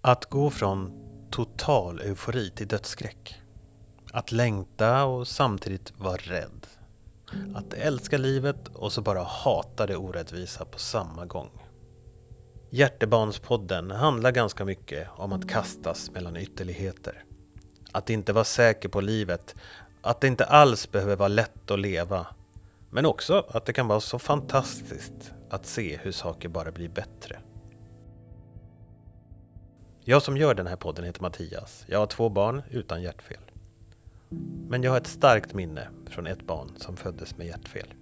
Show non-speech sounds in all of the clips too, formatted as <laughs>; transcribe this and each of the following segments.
Att gå från total eufori till dödsskräck. Att längta och samtidigt vara rädd. Att älska livet och så bara hata det orättvisa på samma gång. Hjärtebarnspodden handlar ganska mycket om att kastas mellan ytterligheter. Att inte vara säker på livet. Att det inte alls behöver vara lätt att leva. Men också att det kan vara så fantastiskt att se hur saker bara blir bättre. Jag som gör den här podden heter Mattias. Jag har två barn utan hjärtfel. Men jag har ett starkt minne från ett barn som föddes med hjärtfel.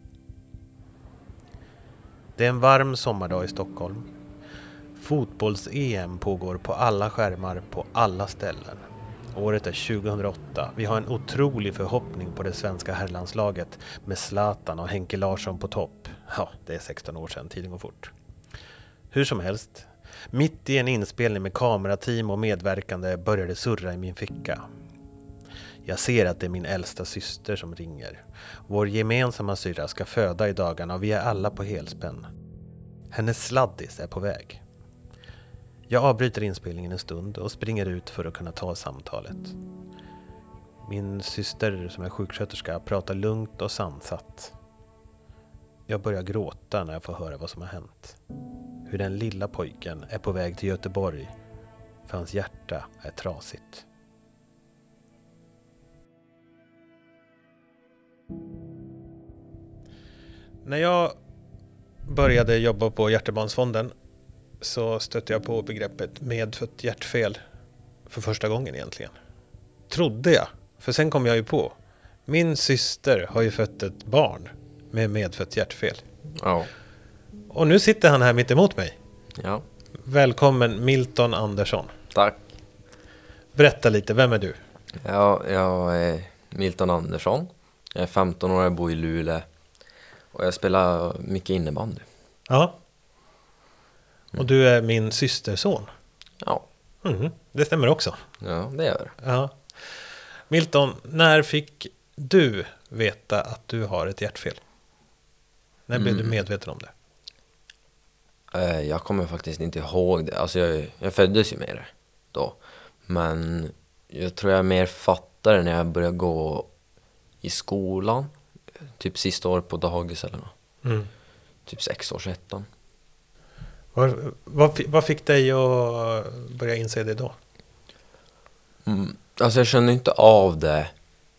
Det är en varm sommardag i Stockholm. Fotbolls-EM pågår på alla skärmar på alla ställen. Året är 2008. Vi har en otrolig förhoppning på det svenska herrlandslaget med Zlatan och Henke Larsson på topp. Ja, det är 16 år sedan, tiden går fort. Hur som helst, mitt i en inspelning med kamerateam och medverkande börjar det surra i min ficka. Jag ser att det är min äldsta syster som ringer. Vår gemensamma syrra ska föda i dagarna och vi är alla på helspänn. Hennes sladdis är på väg. Jag avbryter inspelningen en stund och springer ut för att kunna ta samtalet. Min syster som är sjuksköterska pratar lugnt och sansat. Jag börjar gråta när jag får höra vad som har hänt. Hur den lilla pojken är på väg till Göteborg för hans hjärta är trasigt. När jag började jobba på Hjärtebarnsfonden så stötte jag på begreppet medfött hjärtfel för första gången egentligen. Trodde jag, för sen kom jag ju på. Min syster har ju fött ett barn med medfött hjärtfel. Ja. Och nu sitter han här mitt emot mig. Ja, Välkommen Milton Andersson. tack. Berätta lite, vem är du? Ja, jag är Milton Andersson. Jag är 15 år, jag bor i Luleå. Och jag spelar mycket innebandy. Ja. Och du är min systerson. Ja, Mhm, det stämmer också. ja det gör det. Ja. Milton, när fick du veta att du har ett hjärtfel? När blev du Mm. medveten om det? Eh, Jag kommer faktiskt inte ihåg det. Alltså jag, jag föddes ju med det då. Men jag tror jag mer fattade när jag började gå i skolan. Typ sista året på dagis eller något. Mm. Typ sex års ettan. Vad, vad, vad fick dig att börja inse det då? Mm. Alltså jag kände inte av det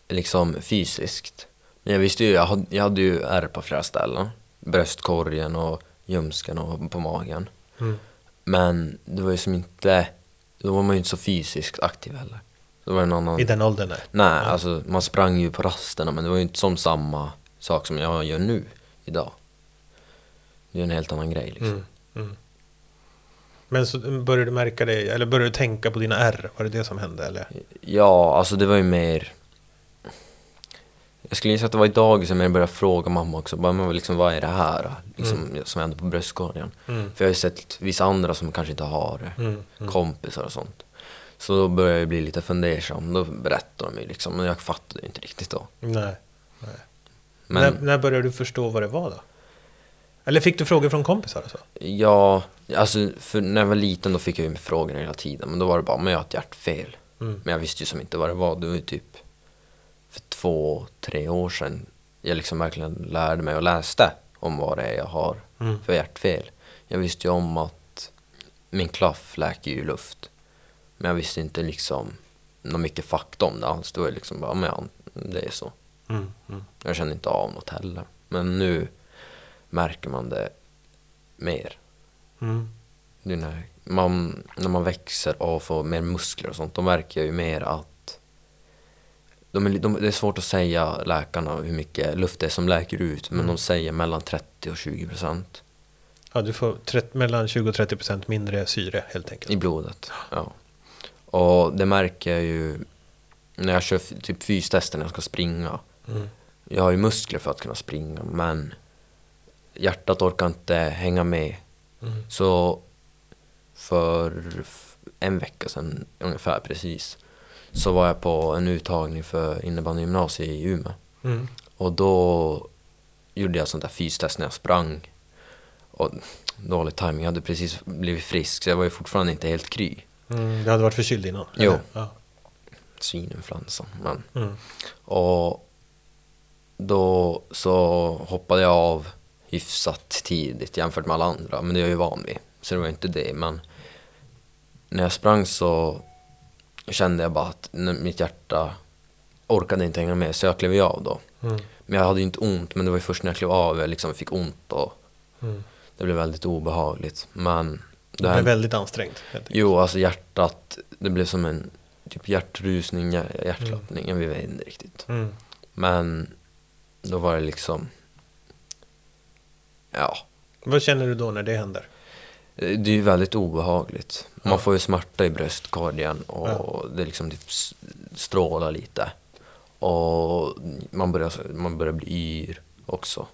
liksom fysiskt. Men jag visste ju, jag hade, jag hade ju ärr på flera ställen. Bröstkorgen och ljumsken och på magen. Mm. Men det var ju som inte, då var man ju inte så fysiskt aktiv heller. Det var en annan... I den åldern? Nej. Nej, alltså man sprang ju på rasterna men det var ju inte som samma sak som jag gör nu, idag. Det är en helt annan grej liksom. Mm. Mm. Men så började du märka det, eller började du tänka på dina ärr? Var det det som hände? Eller? Ja, alltså det var ju mer... Jag skulle gissa att det var idag som jag började fråga mamma också, bara, men liksom, vad är det här liksom, som händer på bröstkorgen? Mm. För jag har ju sett vissa andra som kanske inte har det, Mm. Mm. kompisar och sånt. Så då började jag bli lite fundersam, då berättade de ju liksom, men jag fattade inte riktigt då. Nej. Men När, när började du förstå vad det var då? Eller fick du frågor från kompisar och så? ja, alltså när jag var liten då fick jag ju frågor hela tiden, men då var det bara, men jag har ett hjärtfel. Mm. Men jag visste ju som inte vad det var. Det var ju typ för två, tre år sedan jag liksom verkligen lärde mig och läste om vad det är jag har Mm. för hjärtfel. Jag visste ju om att min klaff läker ju luft. Men jag visste inte liksom något mycket fakta om det alls. Var ju liksom bara, men det är så. Mm. Mm. Jag kände inte av något heller. Men nu märker man det mer. Mm. Det är när, man, när man växer och får mer muskler och sånt, då märker jag ju mer att de är, de, det är svårt att säga läkarna hur mycket luft det är som läker ut, men Mm. de säger mellan 30 och 20 procent Ja, du får trett- mellan 20 och 30 procent mindre syre helt enkelt. i blodet. Ja. Och det märker jag ju när jag kör typ fystester när jag ska springa. Mm. Jag har ju muskler för att kunna springa, men hjärtat orkar inte hänga med Mm. Så för en vecka sedan ungefär precis så var jag på en uttagning för innebandygymnasiet i Umeå. Mm. Och då gjorde jag sånt där fystest när jag sprang. Och dålig timing, jag hade precis blivit frisk så jag var ju fortfarande inte helt kry. Mm, det hade varit förkyld innan? Jo. Ja. Svininfluensan. Men, Mm. och då så hoppade jag av hyfsat tidigt jämfört med alla andra, men det är jag ju van vid. Så det var inte det, men när jag sprang så kände jag bara att mitt hjärta orkade inte hänga med, så jag klev ju av då. Mm. Men jag hade ju inte ont, men det var ju först när jag klev av jag liksom fick ont och Mm. det blev väldigt obehagligt. Men Det det blev väldigt ansträngt. jo, alltså hjärtat, det blev som en typ hjärtrusning, hjär- hjärtklappning, jag vet inte riktigt. Mm. Men då var det liksom, ja, Vad känner du då när det händer? Det är ju väldigt obehagligt. Man Ja. får ju smärta i bröstkorgen och Ja. det liksom typ strålar lite. Och man börjar, man börjar bli yr också.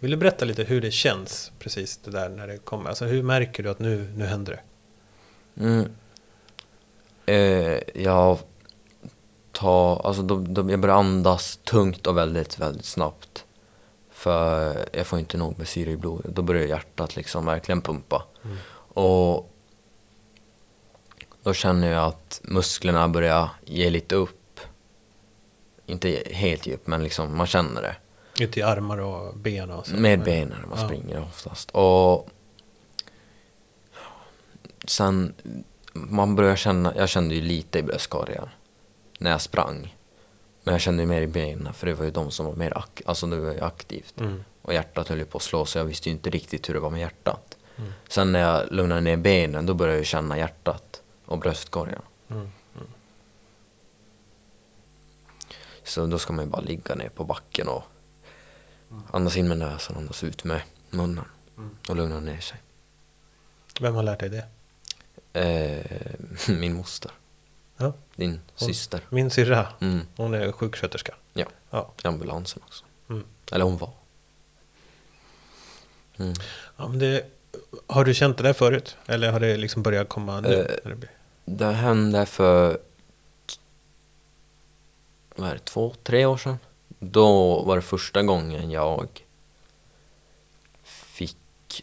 Vill du berätta lite hur det känns precis det där när det kommer? Alltså hur märker du att nu, nu händer det? Mm. Eh, jag tar, alltså då, då, jag börjar andas tungt och väldigt, väldigt snabbt. För jag får inte nog med syre i blodet. Då börjar hjärtat liksom verkligen pumpa. Mm. Och då känner jag att musklerna börjar ge lite upp. Inte helt djupt, men liksom man känner det. Ut i armar och ben och så? Med benen när man Ja. springer oftast. Och sen, man börjar känna, jag kände ju lite i bröstkorgen när jag sprang. Men jag kände ju mer i benen för det var ju de som var mer ak- alltså det var ju aktivt. Mm. Och hjärtat höll ju på att slå så jag visste ju inte riktigt hur det var med hjärtat. Mm. Sen när jag lugnade ner benen då började jag känna hjärtat och bröstkorgen. Mm. Så då ska man ju bara ligga ner på backen och andas in med näsan och andas ut med munnen. Mm. Och lugna ner sig. Vem har lärt dig det? Eh, <laughs> min moster. Ja. Din Hon- syster. Min syrra, Mm, hon är sjuksköterska. Ja. Ja. i ambulansen också. Mm. Eller hon var. Mm. ja men det, har du känt det där förut? Eller har det liksom börjat komma nu? Eh? Det hände för vad är det, två, tre år sedan. Då var det första gången jag fick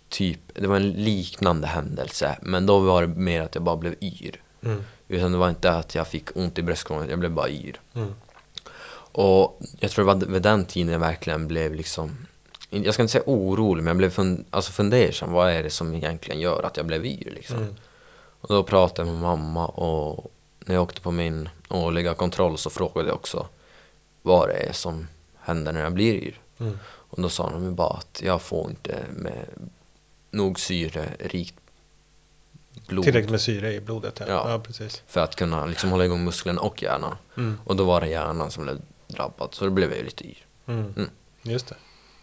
typ, det var en liknande händelse, men då var det mer att jag bara blev yr. Mm. Utan det var inte att jag fick ont i bröstkorgen, jag blev bara yr. Mm. Och jag tror det var vid den tiden jag verkligen blev liksom, jag ska inte säga orolig, men jag blev fun, alltså fundersam. Vad är det som egentligen gör att jag blev yr liksom? Mm. Och då pratade jag med mamma och när jag åkte på min årliga kontroll så frågade jag också vad det är som händer när jag blir yr. Mm. Och då sa de bara att jag får inte med nog syrerikt blod Tillräckligt med syre i blodet. Ja, Ja. ja precis. för att kunna liksom hålla igång musklerna och hjärnan. Mm. Och då var det hjärnan som blev drabbad, så då blev jag ju lite yr. Mm. Mm. Just det.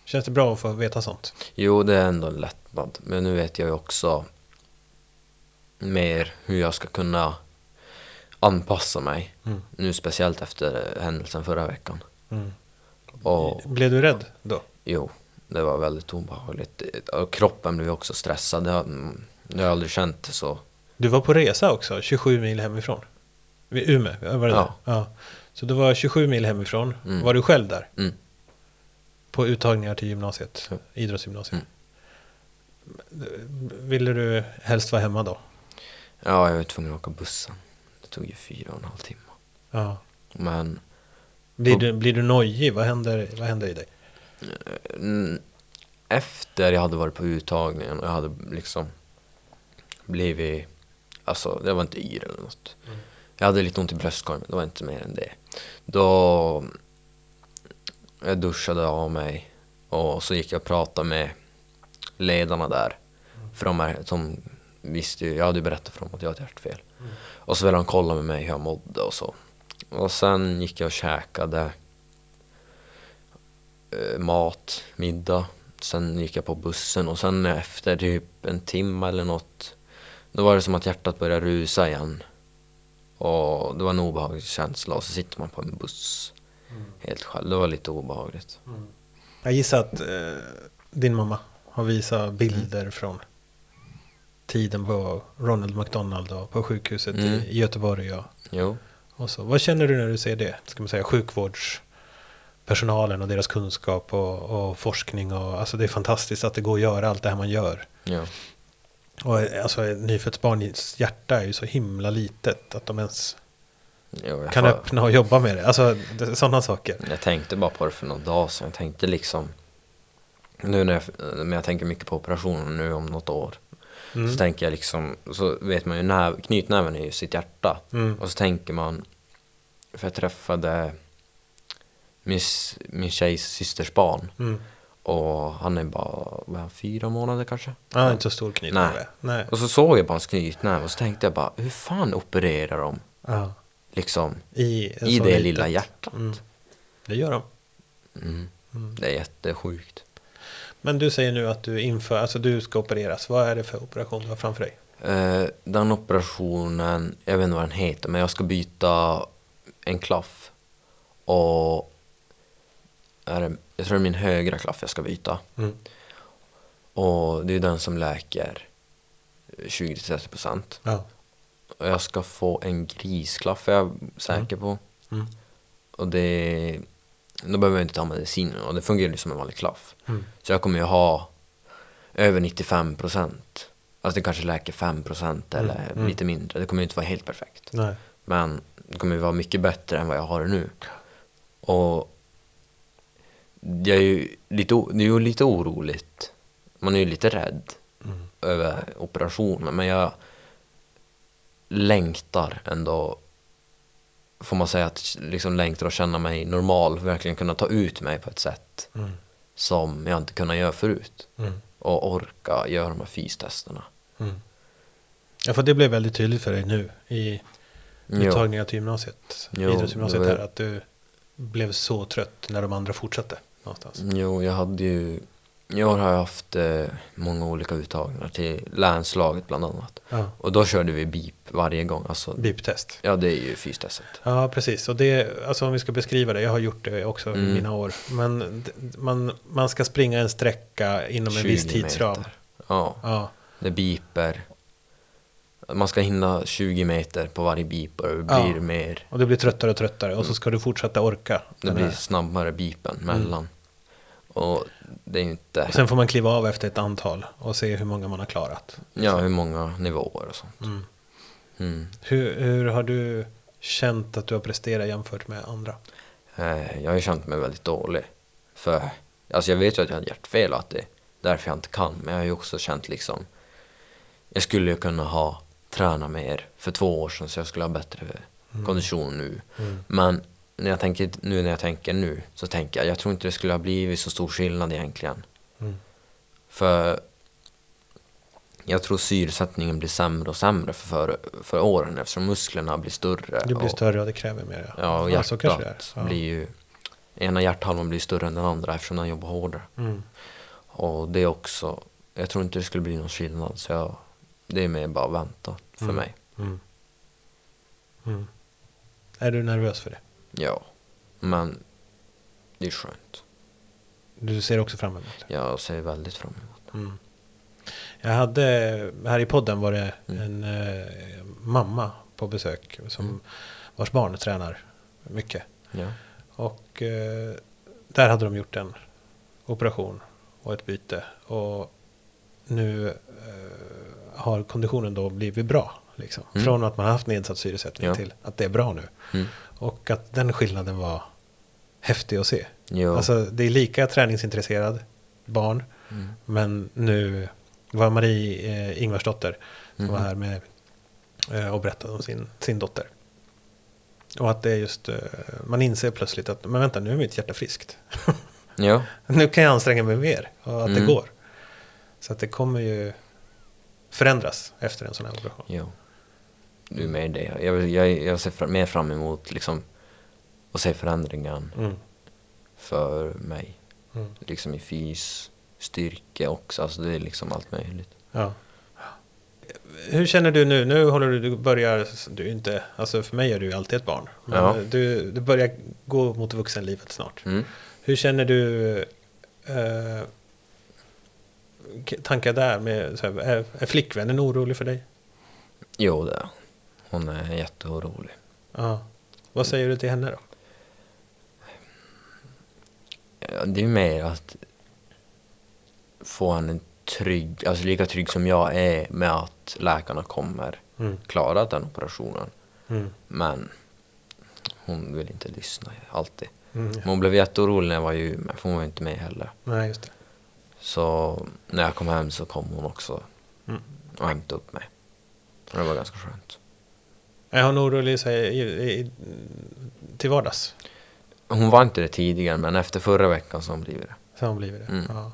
Känns det bra att få veta sånt? Jo, det är ändå en lättnad. Men nu vet jag ju också mer hur jag ska kunna anpassa mig. Mm. Nu speciellt efter händelsen förra veckan. Mm. Och Blev du rädd då? jo, det var väldigt obehagligt. Och kroppen blev också stressad. Jag, mm, har aldrig känt det så. Du var på resa också, 27 mil hemifrån. Vid Umeå, var det Ja. ja. Så du var 27 mil hemifrån. Mm. Var du själv där? Mm. På uttagningar till gymnasiet? Ja. Idrottsgymnasiet? Mm. Ville du helst vara hemma då? Ja, jag var tvungen att åka bussen. Det tog ju fyra och en halv timme. Ja. Men Blir, du, blir du nojig? Vad händer, vad händer i dig? Mm, efter jag hade varit på uttagningen och jag hade liksom blivit, alltså det var inte yr eller något. Mm. Jag hade lite ont i bröstkorgen, men det var inte mer än det. Då jag duschade av mig och så gick jag och pratade med ledarna där. För de, är, de visste ju, jag hade ju berättat för dem att jag hade ett hjärtfel. Och så ville de kolla med mig hur jag mådde och så. Och sen gick jag och käkade eh, mat, middag. Sen gick jag på bussen och sen efter typ en timme eller något då var det som att hjärtat började rusa igen. Och det var en obehaglig känsla och så sitter man på en buss helt själv. Det var lite obehagligt. Jag gissar att eh, din mamma har visat bilder från tiden på Ronald McDonald och på sjukhuset Mm. i Göteborg. Och, Jo. och så. Vad känner du när du ser det? Ska man säga sjukvårdspersonalen och deras kunskap och, och forskning. Och, alltså det är fantastiskt att det går att göra allt det här man gör. Ja. Och alltså ett nyfött barns hjärta är ju så himla litet att de ens Jo, kan får- öppna och jobba med det. Alltså sådana saker. jag tänkte bara på det för några dagar sedan. Jag tänkte liksom... Nu när jag, men jag tänker mycket på operationen nu om något år. Mm. Så tänker jag liksom, så vet man ju, näv, knytnäven är ju sitt hjärta. Mm. Och så tänker man, för jag träffade min, min tjejs systers barn. Mm. Och han är bara, vad är han, fyra månader kanske? Ja, inte så stor knytnäve. Nej. Nej. Och så såg jag bara hans knytnäve och så tänkte jag bara, hur fan opererar de Ja. liksom I, i det litet- lilla hjärtat? Mm. Det gör de. Mm. Mm. Det är jättesjukt. Men du säger nu att du inför, alltså du ska opereras. Vad är det för operation du har framför dig? Eh, den operationen, jag vet inte vad den heter, men jag ska byta en klaff. Och är det, jag tror det är min högra klaff jag ska byta. Mm. Och det är den som läker 20-30 procent. Ja. Och jag ska få en grisklaff är jag säker på. Mm. Och det, då behöver jag inte ta medicinen och det fungerar ju som en vanlig klaff. Mm. Så jag kommer ju ha över 95 procent. Alltså det kanske läker 5 procent Mm, eller mm. lite mindre. Det kommer ju inte vara helt perfekt. Nej. Men det kommer ju vara mycket bättre än vad jag har nu. Och jag är ju lite, det är ju lite oroligt. Man är ju lite rädd Mm. över operationen. Men jag längtar ändå, får man säga att liksom längtar att känna mig normal. Verkligen kunna ta ut mig på ett sätt Mm. som jag inte kunnat göra förut. Mm. Och orka göra de här fystesterna. Mm. Ja, för det blev väldigt tydligt för dig nu i uttagningen till gymnasiet, Jo, idrottsgymnasiet här, att du blev så trött när de andra fortsatte någonstans. Jo, jag hade ju... I år har jag haft eh, många olika uttagningar till länslaget bland annat. Ja. Och då körde vi BIP varje gång. Alltså, BIP-test. ja, det är ju fystestet. Ja, precis. Och det, alltså om vi ska beskriva det, jag har gjort det också i Mm. mina år. Men man, man ska springa en sträcka inom en 20 viss tidsram. meter. Ja, Ja, det biper. Man ska hinna 20 meter på varje bip och det Ja. blir mer... och det blir tröttare och tröttare. Och så ska du fortsätta orka. Det blir här. snabbare bipen mellan. Och det är inte... Och sen får man kliva av efter ett antal och se hur många man har klarat. Ja, hur många nivåer och sånt. Mm. Mm. Hur, hur har du känt att du har presterat jämfört med andra? Eh, Jag har ju känt mig väldigt dålig. För alltså jag vet ju att jag har hjärtfel och att det är därför jag inte kan. Men jag har ju också känt liksom... Jag skulle ju kunna ha tränat mer för två år sedan så jag skulle ha bättre kondition nu. Mm. Men när jag tänker, nu när jag tänker nu så tänker jag jag tror inte det skulle ha blivit så stor skillnad egentligen. Mm. För jag tror syresättningen blir sämre och sämre för, för, för åren eftersom musklerna blir större. Det blir och, större och det kräver mer. Ja, och Ja, så kanske det är. hjärtat Ja. blir ju... Ena hjärthalvan blir större än den andra eftersom den jobbar hårdare. Mm. Och det är också... Jag tror inte det skulle bli någon skillnad så jag, det är mer bara vänta för Mm. mig. Mm. Mm. Är du nervös för det? Ja, men det är skönt. Du ser också fram emot det? Jag ser väldigt fram emot Mm. Jag hade, här i podden var det Mm. en eh, mamma på besök som Mm. vars barn tränar mycket. det. Ja. Och eh, där hade de gjort en operation och ett byte. Och nu eh, har konditionen då blivit bra. Liksom. Mm. Från att man haft nedsatt syresättning Ja. till att det är bra nu. Mm. Och att den skillnaden var häftig att se. Jo. Alltså det är lika träningsintresserad barn. Mm. Men nu var Marie eh, Ingvarsdotter som var här med eh, och berättade om sin, sin dotter. Och att det är just, eh, man inser plötsligt att, men vänta nu är mitt hjärta friskt. Ja, <laughs> nu kan jag anstränga mig mer och att det Mm. går. Så att det kommer ju förändras efter en sån här operation. jo. Med i det. Jag, jag, jag ser fram, mer fram emot liksom att se förändringen Mm. för mig. Mm. Liksom i fys, styrka också. Alltså det är liksom allt möjligt. Ja. Hur känner du nu? Nu håller du, du börjar, du inte, alltså för mig är du alltid ett barn. Men Ja. du, du börjar gå mot vuxenlivet snart. Mm. Hur känner du eh, tankar där? Med, så här, är, är flickvännen orolig för dig? Jo, det är hon. är jätteorolig. Ja. Vad säger du till henne då? Ja, det är mer att få henne trygg, alltså lika trygg som jag är med att läkarna kommer Mm. klara den operationen. Mm. Men hon vill inte lyssna alltid. Mm. Men hon blev jätteorolig när jag var i Umeå, för hon var inte med heller. Nej, just det. Så när jag kom hem så kom hon också Mm. och hämtade upp mig. Och det var ganska skönt. Är hon orolig sig i, i, till vardags? Hon var inte det tidigare, men efter förra veckan så har hon blivit det. Så har hon blivit det? Mm. Ja.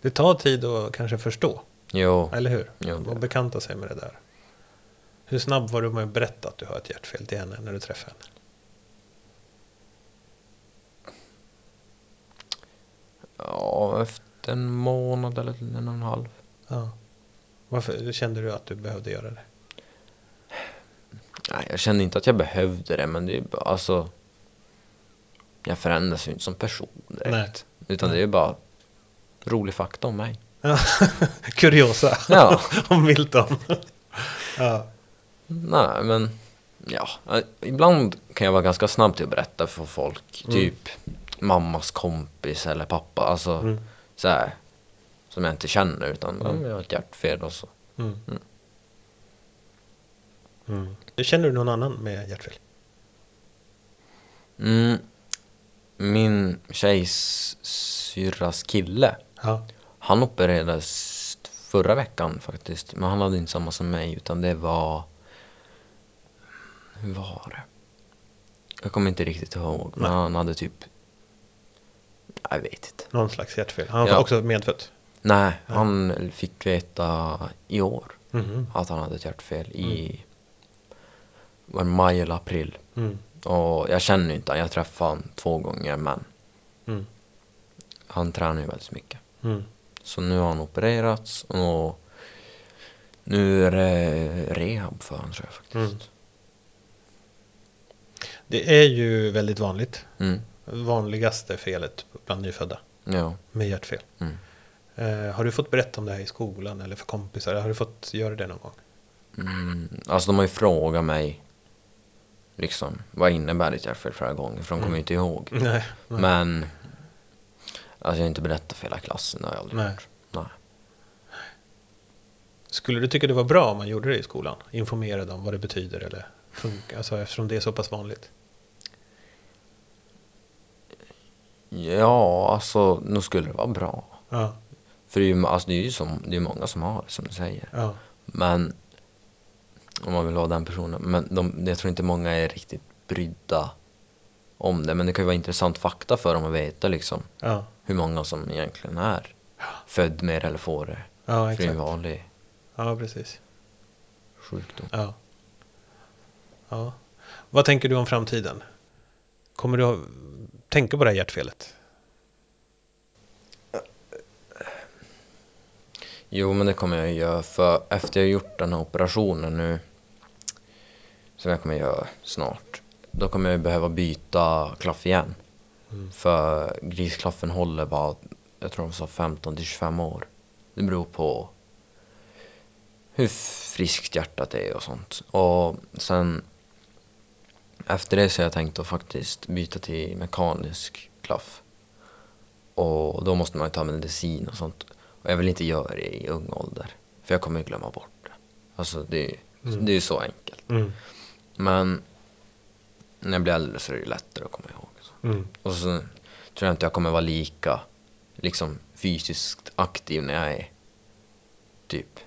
Det tar tid att kanske förstå, Jo, eller hur? Jo, det- Och bekanta sig med det där. Hur snabb var du med att berätta att du har ett hjärtfel till henne när du träffade henne? ja, efter en månad eller en och en halv. Ja. Varför kände du att du behövde göra det? Nej, jag kände inte att jag behövde det, men det är bara, alltså... Jag förändras ju inte som person direkt. Utan det är bara rolig fakta om mig. <laughs> Kuriosa Ja. <laughs> om Milton. ja. Nej, men... Ja, ibland kan jag vara ganska snabb till att berätta för folk. Mm. Typ mammas kompis eller pappa. Alltså, Mm. så här, Som jag inte känner, utan Mm. ja, jag har ett hjärtfel och så. Mm. Mm. Mm. Känner du någon annan med hjärtfel? Mm. Min tjejs syrras kille, Ja. han opererades förra veckan faktiskt. Men han hade inte samma som mig, utan det var... Hur var det? Jag kommer inte riktigt ihåg, men Nej. han hade typ... Jag vet inte. Någon slags hjärtfel. Han var Ja. också medfött. Nej, han fick veta i år Mhm. att han hade ett hjärtfel i var det maj eller april. Mm. Och jag känner inte han, jag träffade han två gånger men Mm. han tränar ju väldigt mycket. Mm. Så nu har han opererats och nu är det rehab för honom tror jag faktiskt. Det är ju väldigt vanligt. Mm. Vanligaste felet bland nyfödda Ja. med hjärtfel. Mm. Eh, har du fått berätta om det här i skolan eller för kompisar? Har du fått göra det någon gång? Mm. Alltså de har ju frågat mig liksom vad innebär ditt hjärtfel flera gånger för de kommer ju inte ihåg. <laughs> Nej. nej. Men alltså jag har inte berättat för hela klassen, det har jag aldrig Nej. gjort. Nej. Skulle du tycka det var bra om man gjorde det i skolan? Informerade om vad det betyder eller funkar? Alltså eftersom det är så pass vanligt. Ja, alltså nu skulle det vara bra. Ja. För det är ju alltså, det är ju som, det är många som har det som du säger. Ja. Men om man vill vara den personen. Men de, jag tror inte många är riktigt brydda om det. Men det kan ju vara intressant fakta för dem att veta liksom Ja. hur många som egentligen är född med eller får det. Ja, För det är en exakt. vanlig Ja, precis. sjukdom. Ja. ja. Vad tänker du om framtiden? Kommer du tänka på det här hjärtfelet? Jo, men det kommer jag göra. För efter jag gjort den här operationen nu, som jag kommer göra snart, då kommer jag behöva byta klaff igen. Mm. För grisklaffen håller bara, jag tror de sa 15 till 25 år. Det beror på hur friskt hjärtat är och sånt. Och sen efter det så har jag tänkt att faktiskt byta till mekanisk klaff. Och då måste man ju ta medicin och sånt. Och jag vill inte göra det i ung ålder. För jag kommer glömma bort det. Alltså det är ju Mm. det är så enkelt. Mm. Men när jag blir äldre så är det lättare att komma ihåg. Mm. Och så tror jag inte jag kommer vara lika liksom fysiskt aktiv när jag är typ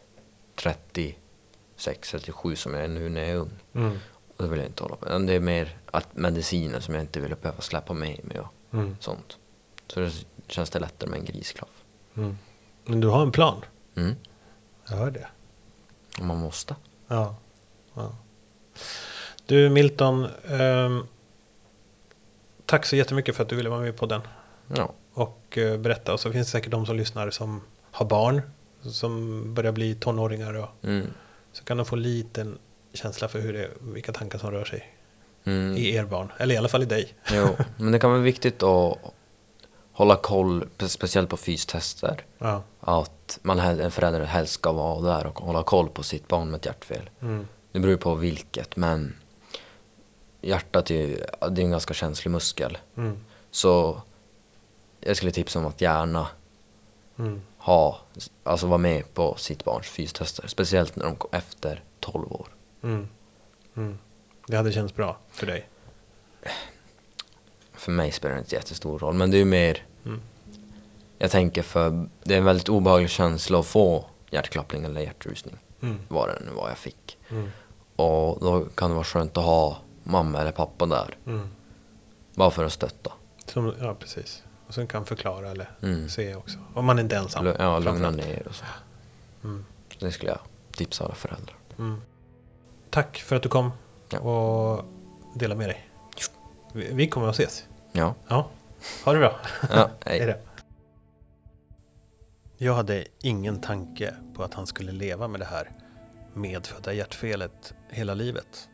36, 37 som jag är nu när jag är ung. Mm. Och det vill jag inte hålla på med. Det är mer att mediciner som jag inte vill behöva släppa med mig och Mm. sånt. Så det känns det lättare med en grisklaff. Men du har en plan? Mm. Jag hör det. Om man måste. Ja. ja. Du Milton, ehm, tack så jättemycket för att du ville vara med på den Ja. och eh, berätta. Och så finns det säkert de som lyssnar som har barn som börjar bli tonåringar och Mm. så kan de få en liten känsla för hur det, vilka tankar som rör sig Mm. i er barn, eller i alla fall i dig. Jo, <laughs> men det kan vara viktigt att hålla koll, speciellt på fystester. Ja. Att man, en förälder helst ska vara där och hålla koll på sitt barn med ett hjärtfel. Mm. Det beror ju på vilket, men hjärtat är ju det är en ganska känslig muskel. Mm. Så jag skulle tipsa om att gärna Mm. ha, alltså vara med på sitt barns fystester. Speciellt när de kom efter 12 år. Mm. Mm. Det hade känts bra för dig? För mig spelar det inte jättestor roll, men det är ju mer Mm. Jag tänker för det är en väldigt obehaglig känsla att få hjärtklappning eller hjärtrusning. Mm. Vad det nu var jag fick. Mm. Och då kan det vara skönt att ha mamma eller pappa där. Mm. Bara för att stötta. Som, ja, precis. Och sen kan förklara eller Mm. se också. Om man inte är ensam. Lu- Ja, lugna ner och så. Det skulle jag tipsa alla föräldrar. Tack för att du kom Ja. och delade med dig. Vi, vi kommer att ses. Ja, Ja, ha det bra. ja <laughs> Hej. Jag hade ingen tanke på att han skulle leva med det här medfödda hjärtfelet hela livet.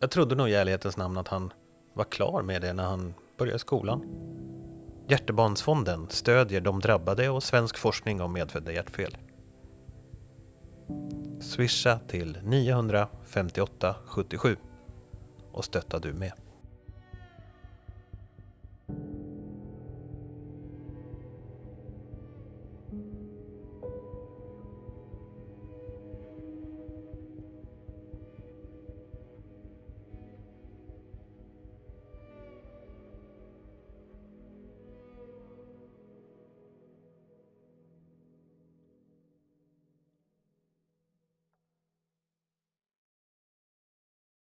Jag trodde nog i ärlighetens namn att han var klar med det när han började skolan. Hjärtebarnsfonden stödjer de drabbade och svensk forskning om medfödda hjärtfel. Swisha till 958 77 och stötta du med.